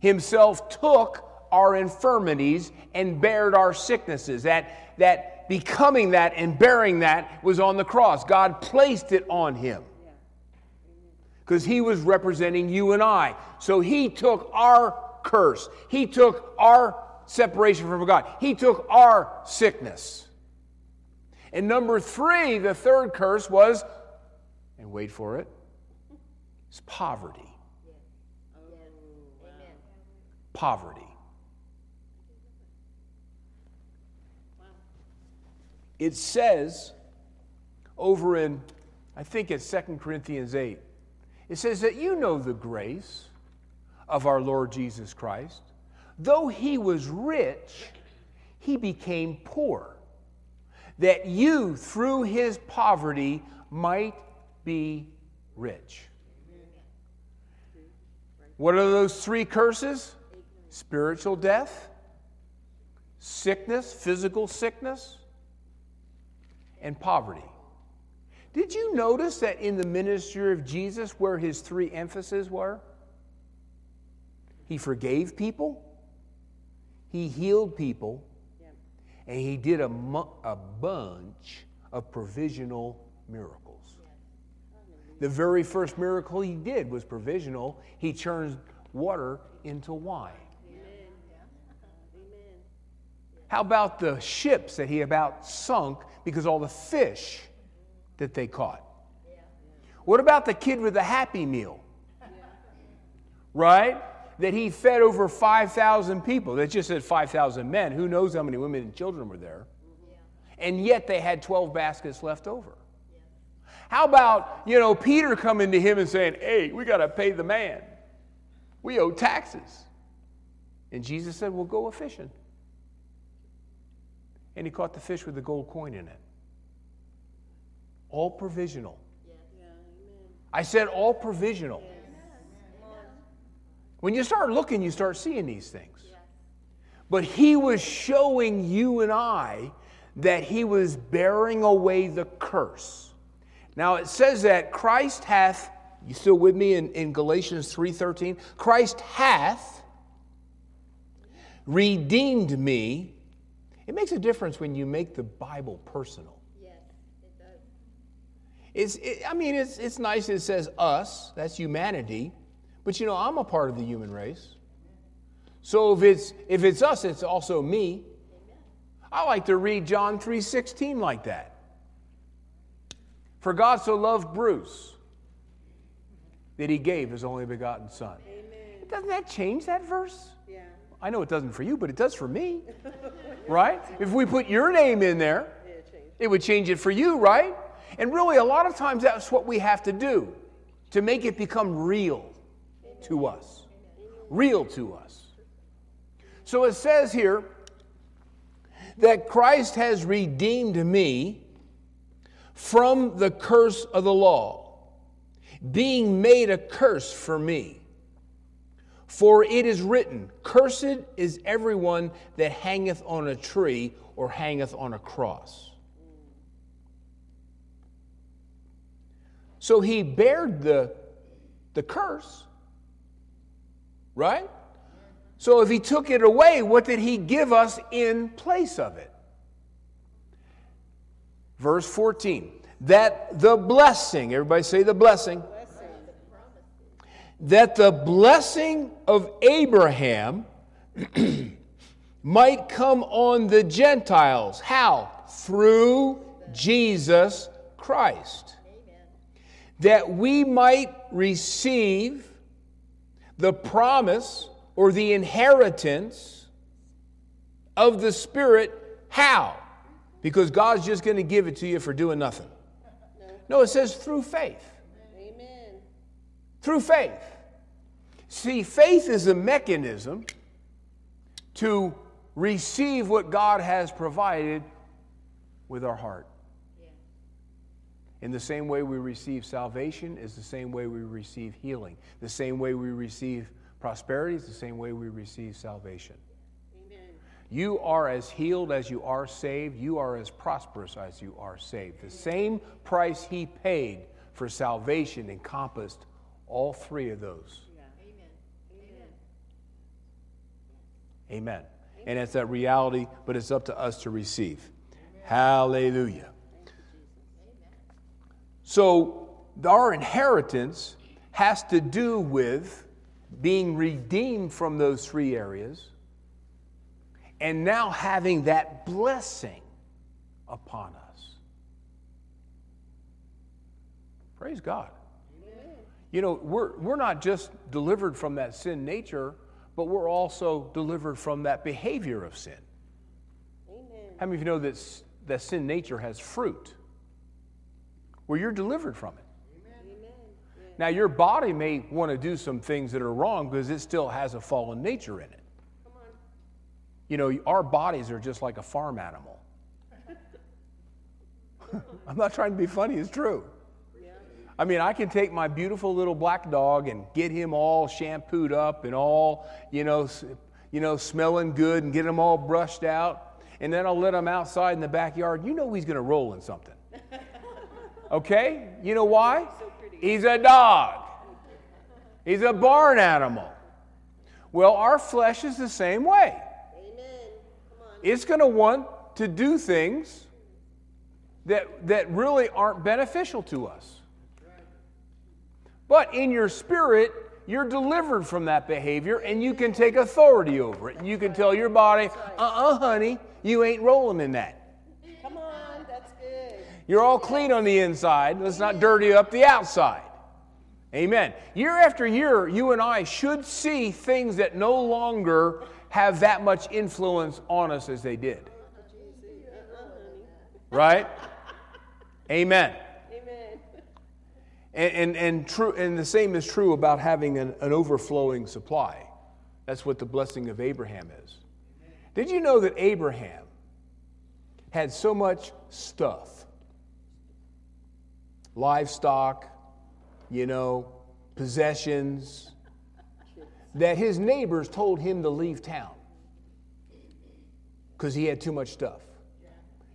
Himself took our infirmities and bared our sicknesses. That, that becoming that and bearing that was on the cross. God placed it on him because he was representing you and I. So he took our curse. He took our separation from God, He took our sickness. And number three, the third curse was, and wait for it, it's poverty. Poverty. It says over in, I think it's 2 Corinthians 8, it says that you know the grace of our Lord Jesus Christ. Though he was rich, he became poor, that you, through his poverty, might be rich. What are those three curses? Spiritual death, sickness, physical sickness, and poverty. Did you notice that in the ministry of Jesus, where his three emphases were? He forgave people, he healed people, and he did a, a bunch of provisional miracles. The very first miracle he did was provisional. He turned water into wine. How about the ships that he about sunk because all the fish that they caught? What about the kid with the happy meal? Right? that he fed over 5,000 people. That just said 5,000 men. Who knows how many women and children were there? And yet they had 12 baskets left over. How about, you know, Peter coming to him and saying, hey, we got to pay the man. We owe taxes. And Jesus said, well, go a fishing. And he caught the fish with the gold coin in it. All provisional. I said all provisional. When you start looking, you start seeing these things. But he was showing you and I that he was bearing away the curse. Now it says that Christ hath, you still with me in, in Galatians 3:13? Christ hath redeemed me. It makes a difference when you make the Bible personal. Yes, it does. It's, it, I mean, it's, it's nice it says us, that's humanity. But you know, I'm a part of the human race. So if it's if it's us, it's also me. I like to read John 3:16 like that. For God so loved Bruce that he gave his only begotten son. Amen. Doesn't that change that verse? Yeah. I know it doesn't for you, but it does for me. right? If we put your name in there, it would change it for you, right? And really, a lot of times that's what we have to do to make it become real to us. Real to us. So it says here that Christ has redeemed me from the curse of the law, being made a curse for me. For it is written, Cursed is everyone that hangeth on a tree or hangeth on a cross. So he bared the, the curse, right? So if he took it away, what did he give us in place of it? Verse 14 that the blessing, everybody say the blessing, Blessing. That the blessing of Abraham might come on the Gentiles. How? Through Jesus Christ. That we might receive the promise or the inheritance of the Spirit. How? Because God's just going to give it to you for doing nothing. No, it says through faith. Through faith. See, faith is a mechanism to receive what God has provided with our heart. In the same way we receive salvation is the same way we receive healing. The same way we receive prosperity is the same way we receive salvation. Amen. You are as healed as you are saved. You are as prosperous as you are saved. The same price he paid for salvation encompassed all three of those. Amen. Amen. Amen. And it's that reality, but it's up to us to receive. Hallelujah. So, our inheritance has to do with being redeemed from those three areas and now having that blessing upon us. Praise God. You know, we're, we're not just delivered from that sin nature, but we're also delivered from that behavior of sin. Amen. How many of you know that, that sin nature has fruit? Where you're delivered from it. Amen. Now, your body may want to do some things that are wrong because it still has a fallen nature in it. Come on. You know, our bodies are just like a farm animal. I'm not trying to be funny, it's true. I mean, I can take my beautiful little black dog and get him all shampooed up and all, you know, you know, smelling good and get him all brushed out, and then I'll let him outside in the backyard. You know he's going to roll in something. Okay? You know why? He's a dog. He's a barn animal. Well, our flesh is the same way. Amen. Come on. It's going to want to do things that, that really aren't beneficial to us. But in your spirit, you're delivered from that behavior and you can take authority over it. You can tell your body, uh uh honey, you ain't rolling in that. Come on. That's good. You're all clean on the inside. Let's not dirty up the outside. Amen. Year after year, you and I should see things that no longer have that much influence on us as they did. Right? Amen. And, and, and, true, and the same is true about having an, an overflowing supply. That's what the blessing of Abraham is. Did you know that Abraham had so much stuff? Livestock, you know, possessions, that his neighbors told him to leave town because he had too much stuff.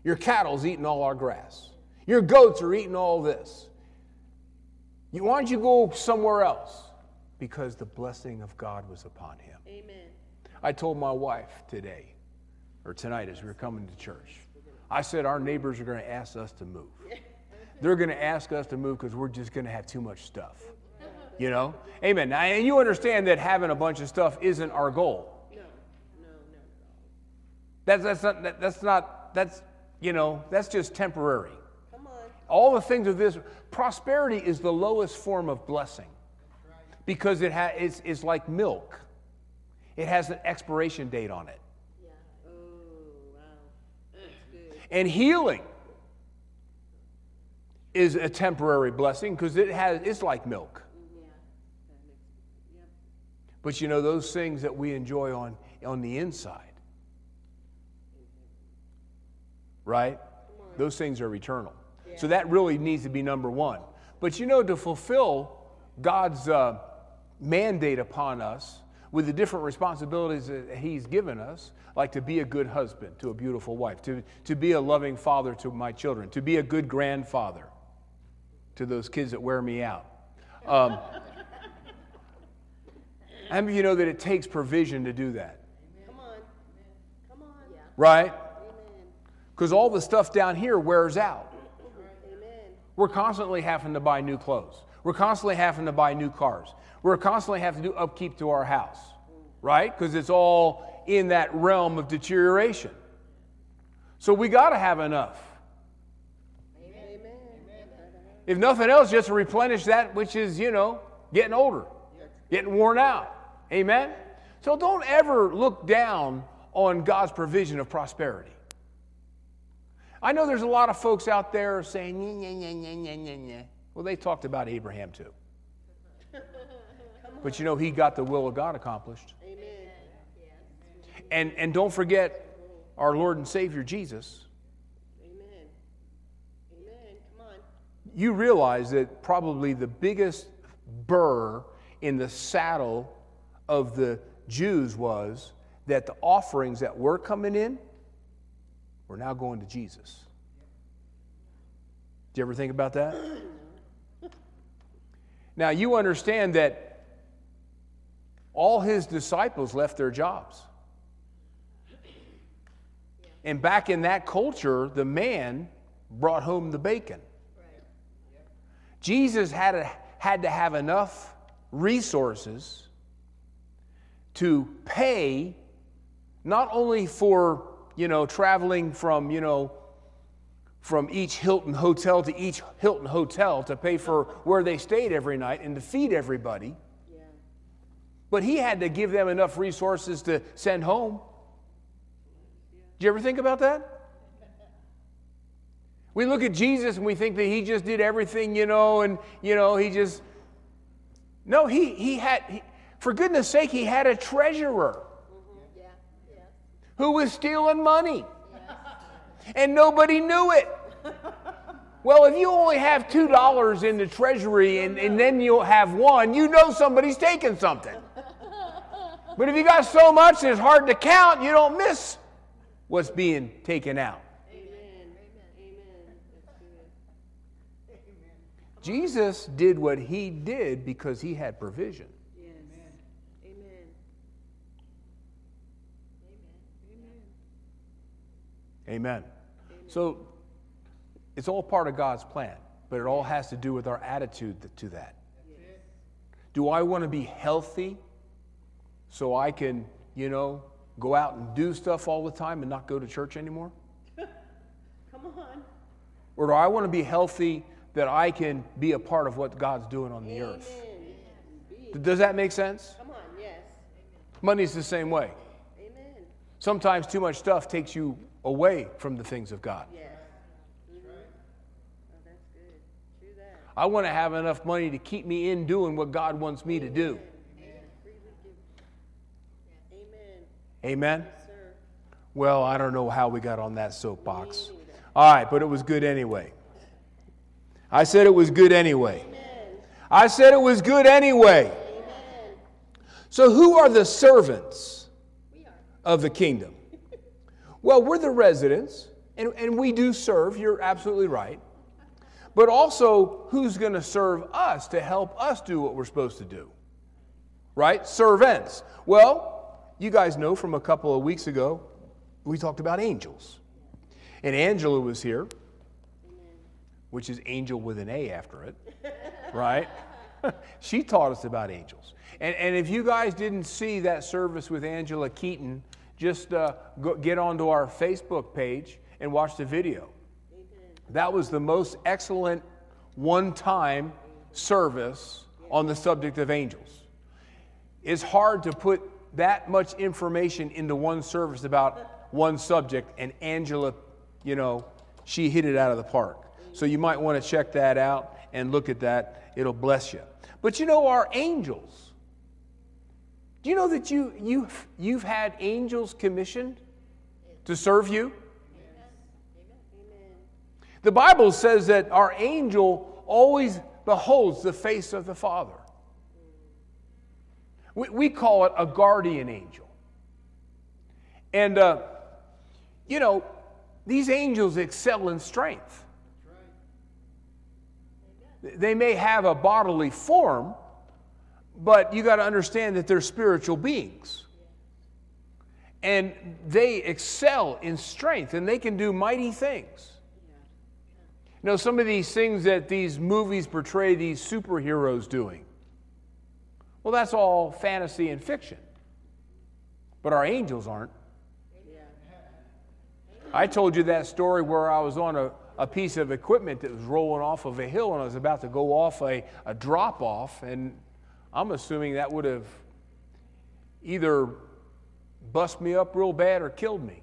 Your cattle's eating all our grass. Your goats are eating all this. You, why don't you go somewhere else? Because the blessing of God was upon him. Amen. I told my wife today, or tonight as we were coming to church, I said our neighbors are going to ask us to move. They're going to ask us to move because we're just going to have too much stuff. You know? Amen. Now, and you understand that having a bunch of stuff isn't our goal. No. No. No. That's, that's, not, that, that's not, that's, you know, that's just temporary. All the things of this, prosperity is the lowest form of blessing because it ha- it's, it's like milk. It has an expiration date on it. Oh, wow. And healing is a temporary blessing because it has it's like milk. Yeah. But you know those things that we enjoy on on the inside. Right? Those things are eternal. So that really needs to be number one. But you know, to fulfill God's uh, mandate upon us with the different responsibilities that He's given us, like to be a good husband to a beautiful wife, to, to be a loving father to my children, to be a good grandfather to those kids that wear me out. Um, how many of you know that it takes provision to do that? Come on. Come on. Right? Because all the stuff down here wears out. We're constantly having to buy new clothes. We're constantly having to buy new cars. We're constantly having to do upkeep to our house, right? Because it's all in that realm of deterioration. So we got to have enough. If nothing else, just replenish that which is, you know, getting older, getting worn out. Amen? So don't ever look down on God's provision of prosperity. I know there's a lot of folks out there saying, "Nyeh, nyeh, nyeh, nyeh, nyeh, nyeh, nyeh." well, they talked about Abraham too. But you know, he got the will of God accomplished. Amen. And, and don't forget our Lord and Savior Jesus. Amen. Amen. Come on. You realize that probably the biggest burr in the saddle of the Jews was that the offerings that were coming in were now going to Jesus. Did you ever think about that? Now, you understand that all his disciples left their jobs. And back in that culture, the man brought home the bacon. Jesus had to, had to have enough resources to pay not only for, you know, traveling from, you know, from each Hilton hotel to each Hilton hotel to pay for where they stayed every night and to feed everybody, Yeah. but he had to give them enough resources to send home. Did you ever think about that? We look at Jesus and we think that he just did everything, you know, and, you know, he just. No, he, he had, he, for goodness sake, he had a treasurer. Who was stealing money. And nobody knew it. Well, if you only have $2 in the treasury and, and then you'll have one, you know somebody's taking something. But if you got so much it's hard to count, you don't miss what's being taken out. Jesus did what he did because he had provision. Yes. Amen. Amen. So it's all part of God's plan, but it all has to do with our attitude to that. Do I want to be healthy so I can, you know, go out and do stuff all the time and not go to church anymore? Come on. Or do I want to be healthy that I can be a part of what God's doing on the earth? Amen. Does that make sense? Come on. Yes. Money's the same way. Amen. Sometimes too much stuff takes you away from the things of God. Yes. Mhm. Oh, that's good. True that. I want to have enough money to keep me in doing what God wants me to do. Amen. Amen? Sir. Well, I don't know how we got on that soapbox. All right, but it was good anyway. I said it was good anyway. I said it was good anyway. Amen. So, who are the servants of the kingdom? Well, we're the residents, and, and we do serve. You're absolutely right. But also, who's going to serve us to help us do what we're supposed to do? Right? Servants. Well, you guys know from a couple of weeks ago, we talked about angels. And Angela was here, which is angel with an A after it, right? she taught us about angels. And, and if you guys didn't see that service with Angela Keaton, just uh, go, get onto our Facebook page and watch the video. That was the most excellent one time service on the subject of angels. It's hard to put that much information into one service about one subject, and Angela, you know, she hit it out of the park. So you might want to check that out and look at that. It'll bless you. But you know, our angels, do you know that you, you, you've had angels commissioned to serve you? The Bible says that our angel always beholds the face of the Father. We, we call it a guardian angel. And, uh, you know, these angels excel in strength. They may have a bodily form, but you got to understand that they're spiritual beings. And they excel in strength and they can do mighty things. You know, some of these things that these movies portray these superheroes doing, well, that's all fantasy and fiction. But our angels aren't. I told you that story where I was on a, a piece of equipment that was rolling off of a hill and I was about to go off a, a drop off, and I'm assuming that would have either bust me up real bad or killed me.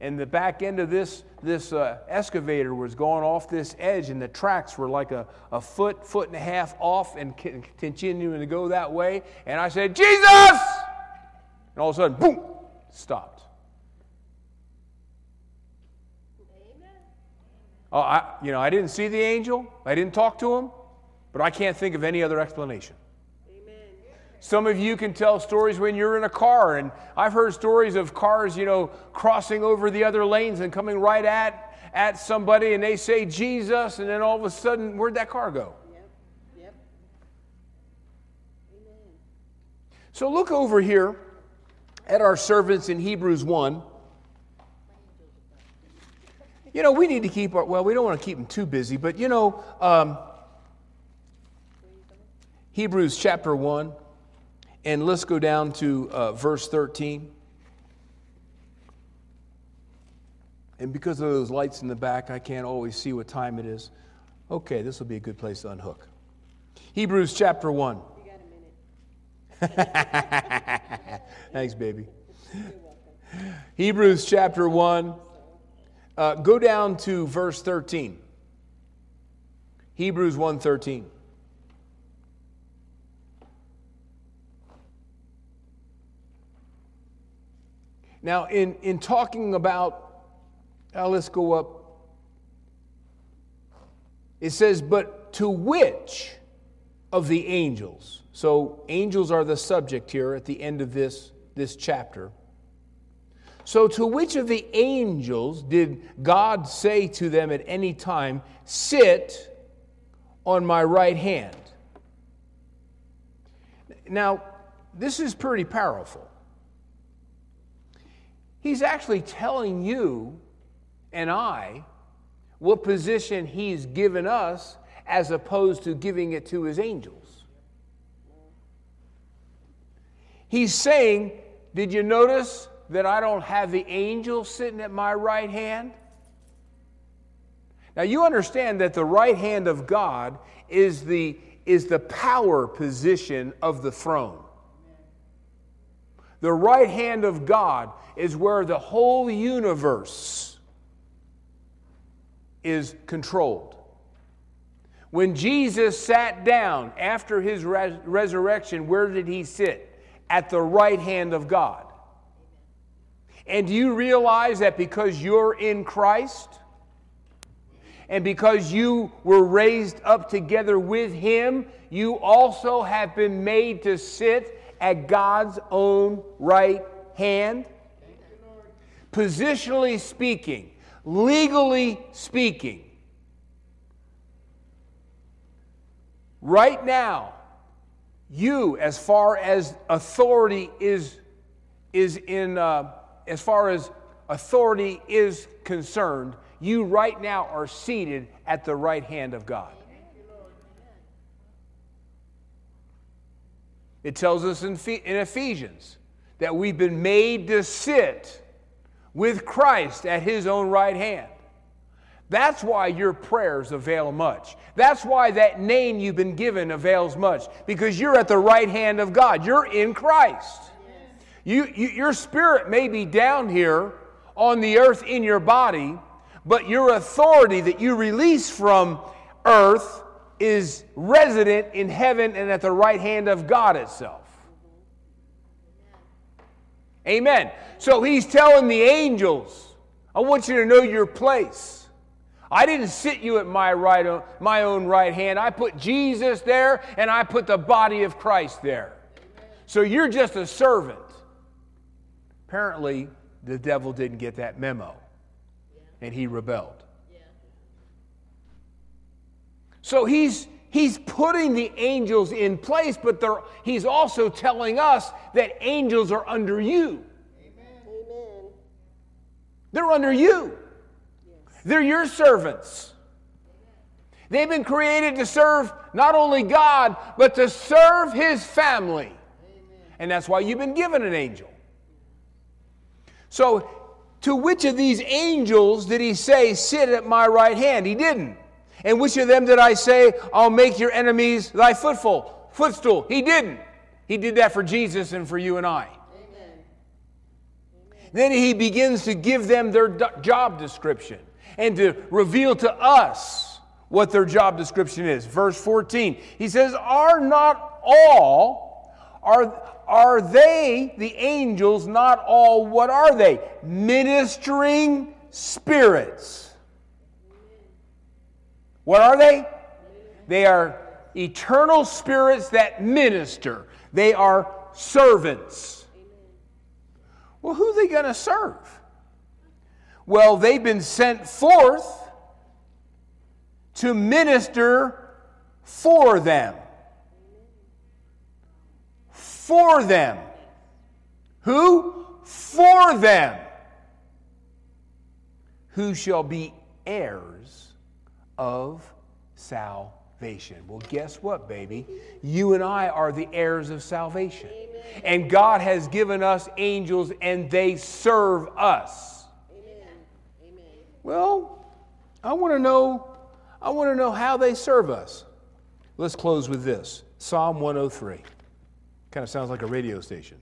And the back end of this, this uh, excavator was going off this edge, and the tracks were like a, a foot, foot and a half off and continuing to go that way. And I said, Jesus! And all of a sudden, boom, stopped. Oh, I, you know, I didn't see the angel, I didn't talk to him, but I can't think of any other explanation. Some of you can tell stories when you're in a car, and I've heard stories of cars, you know, crossing over the other lanes and coming right at, at somebody, and they say Jesus, and then all of a sudden, where'd that car go? Yep. Yep. Amen. So look over here at our servants in Hebrews 1. You know, we need to keep our, well, we don't want to keep them too busy, but you know, um, Hebrews chapter 1. And let's go down to uh, verse 13. And because of those lights in the back, I can't always see what time it is. Okay, this will be a good place to unhook. Hebrews chapter 1. Thanks, baby. Hebrews chapter 1. Uh, go down to verse 13. Hebrews 1 13. Now, in, in talking about, uh, let's go up. It says, but to which of the angels? So, angels are the subject here at the end of this, this chapter. So, to which of the angels did God say to them at any time, Sit on my right hand? Now, this is pretty powerful. He's actually telling you and I what position He's given us as opposed to giving it to His angels. He's saying, Did you notice that I don't have the angels sitting at my right hand? Now, you understand that the right hand of God is the, is the power position of the throne. The right hand of God is where the whole universe is controlled. When Jesus sat down after his res- resurrection, where did he sit? At the right hand of God. And do you realize that because you're in Christ and because you were raised up together with him, you also have been made to sit at God's own right hand? Positionally speaking, legally speaking, right now, you, as far as authority is, is in, uh, as far as authority is concerned, you right now are seated at the right hand of God. It tells us in, in Ephesians that we've been made to sit with Christ at his own right hand. That's why your prayers avail much. That's why that name you've been given avails much, because you're at the right hand of God. You're in Christ. You, you, your spirit may be down here on the earth in your body, but your authority that you release from earth is resident in heaven and at the right hand of God itself. Amen. So he's telling the angels, I want you to know your place. I didn't sit you at my right my own right hand. I put Jesus there and I put the body of Christ there. So you're just a servant. Apparently, the devil didn't get that memo and he rebelled. So he's he's putting the angels in place, but he's also telling us that angels are under you. Amen. They're under you. They're your servants. They've been created to serve not only God, but to serve His family. And that's why you've been given an angel. So, to which of these angels did He say, Sit at my right hand? He didn't. And which of them did I say, I'll make your enemies thy footful, footstool? He didn't. He did that for Jesus and for you and I. Amen. Then he begins to give them their job description and to reveal to us what their job description is. Verse 14, he says, Are not all, are, are they, the angels, not all, what are they? Ministering spirits. What are they? They are eternal spirits that minister, they are servants. Well, who are they going to serve? Well, they've been sent forth to minister for them. For them. Who? For them. Who shall be heirs of salvation. Well, guess what, baby? You and I are the heirs of salvation. And God has given us angels, and they serve us. Well, I want to know I want to know how they serve us. Let's close with this. Psalm 103. Kind of sounds like a radio station.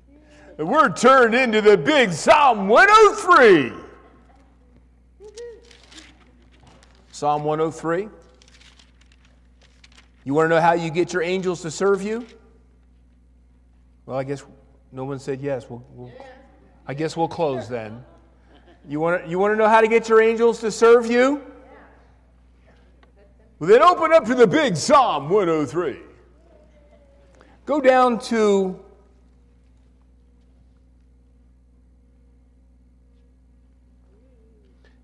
And we're turned into the big Psalm 103. Psalm 103. You want to know how you get your angels to serve you? Well, I guess no one said yes. We'll, we'll, I guess we'll close then. You want to, you want to know how to get your angels to serve you? Well, then open up to the big Psalm 103. Go down to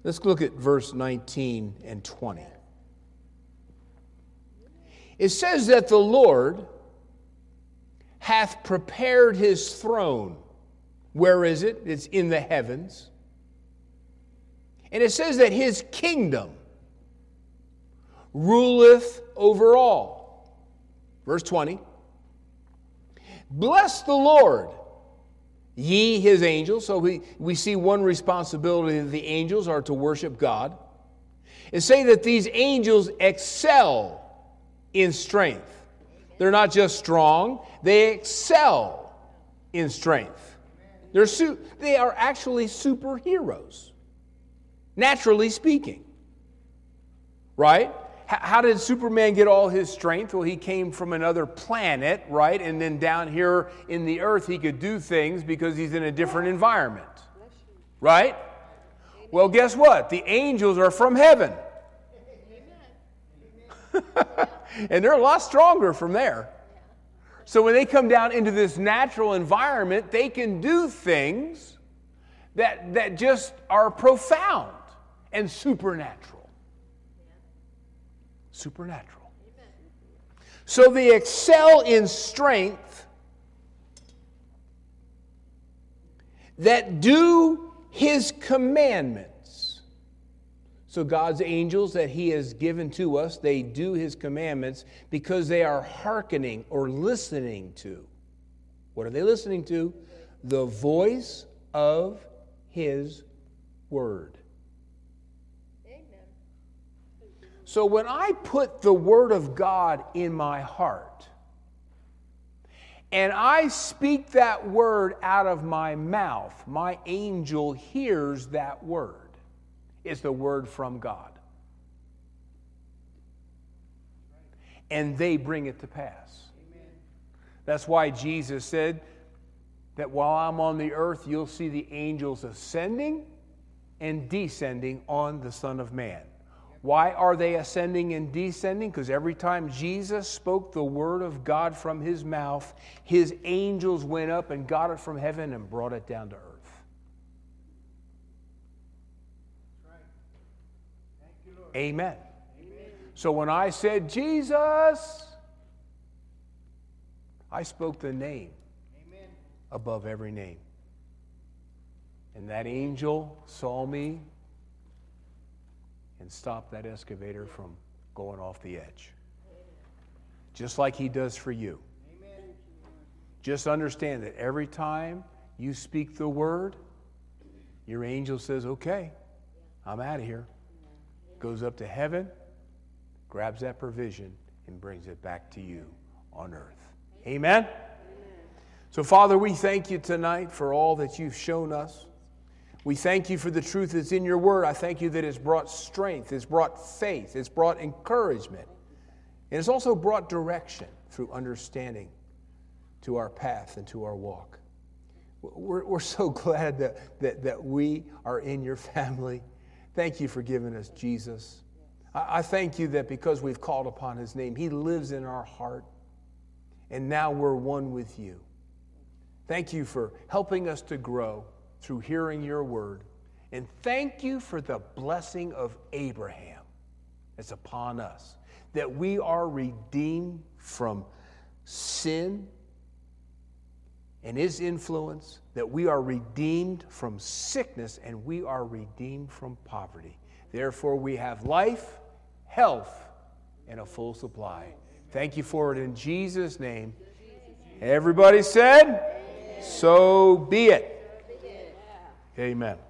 Let's look at verse 19 and 20. It says that the Lord hath prepared his throne. Where is it? It's in the heavens. And it says that his kingdom ruleth over all. Verse 20 Bless the Lord, ye his angels. So we, we see one responsibility that the angels are to worship God. And say that these angels excel in strength. They're not just strong, they excel in strength. They're su- they are actually superheroes naturally speaking. Right? How did Superman get all his strength? Well, he came from another planet, right? And then down here in the earth, he could do things because he's in a different environment. Right? Well, guess what? The angels are from heaven. and they're a lot stronger from there. So when they come down into this natural environment, they can do things that, that just are profound and supernatural. Supernatural. Amen. So they excel in strength that do his commandments. So God's angels that he has given to us, they do his commandments because they are hearkening or listening to. What are they listening to? The voice of his word. So when I put the Word of God in my heart, and I speak that word out of my mouth, my angel hears that word. It's the word from God. And they bring it to pass. That's why Jesus said that while I'm on the earth, you'll see the angels ascending and descending on the Son of Man. Why are they ascending and descending? Because every time Jesus spoke the word of God from his mouth, his angels went up and got it from heaven and brought it down to earth. Amen. Amen. So when I said Jesus, I spoke the name Amen. above every name. And that angel saw me and stopped that excavator from going off the edge. Just like he does for you. Just understand that every time you speak the word, your angel says, Okay, I'm out of here. Goes up to heaven, grabs that provision, and brings it back to you on earth. Amen? So, Father, we thank you tonight for all that you've shown us. We thank you for the truth that's in your word. I thank you that it's brought strength, it's brought faith, it's brought encouragement, and it's also brought direction through understanding to our path and to our walk. We're, we're so glad that, that, that we are in your family. Thank you for giving us Jesus. I, I thank you that because we've called upon his name, he lives in our heart, and now we're one with you. Thank you for helping us to grow through hearing your word. And thank you for the blessing of Abraham that's upon us, that we are redeemed from sin and his influence, that we are redeemed from sickness and we are redeemed from poverty. Therefore, we have life, health, and a full supply. Thank you for it in Jesus' name. Everybody said, So be it. Amen.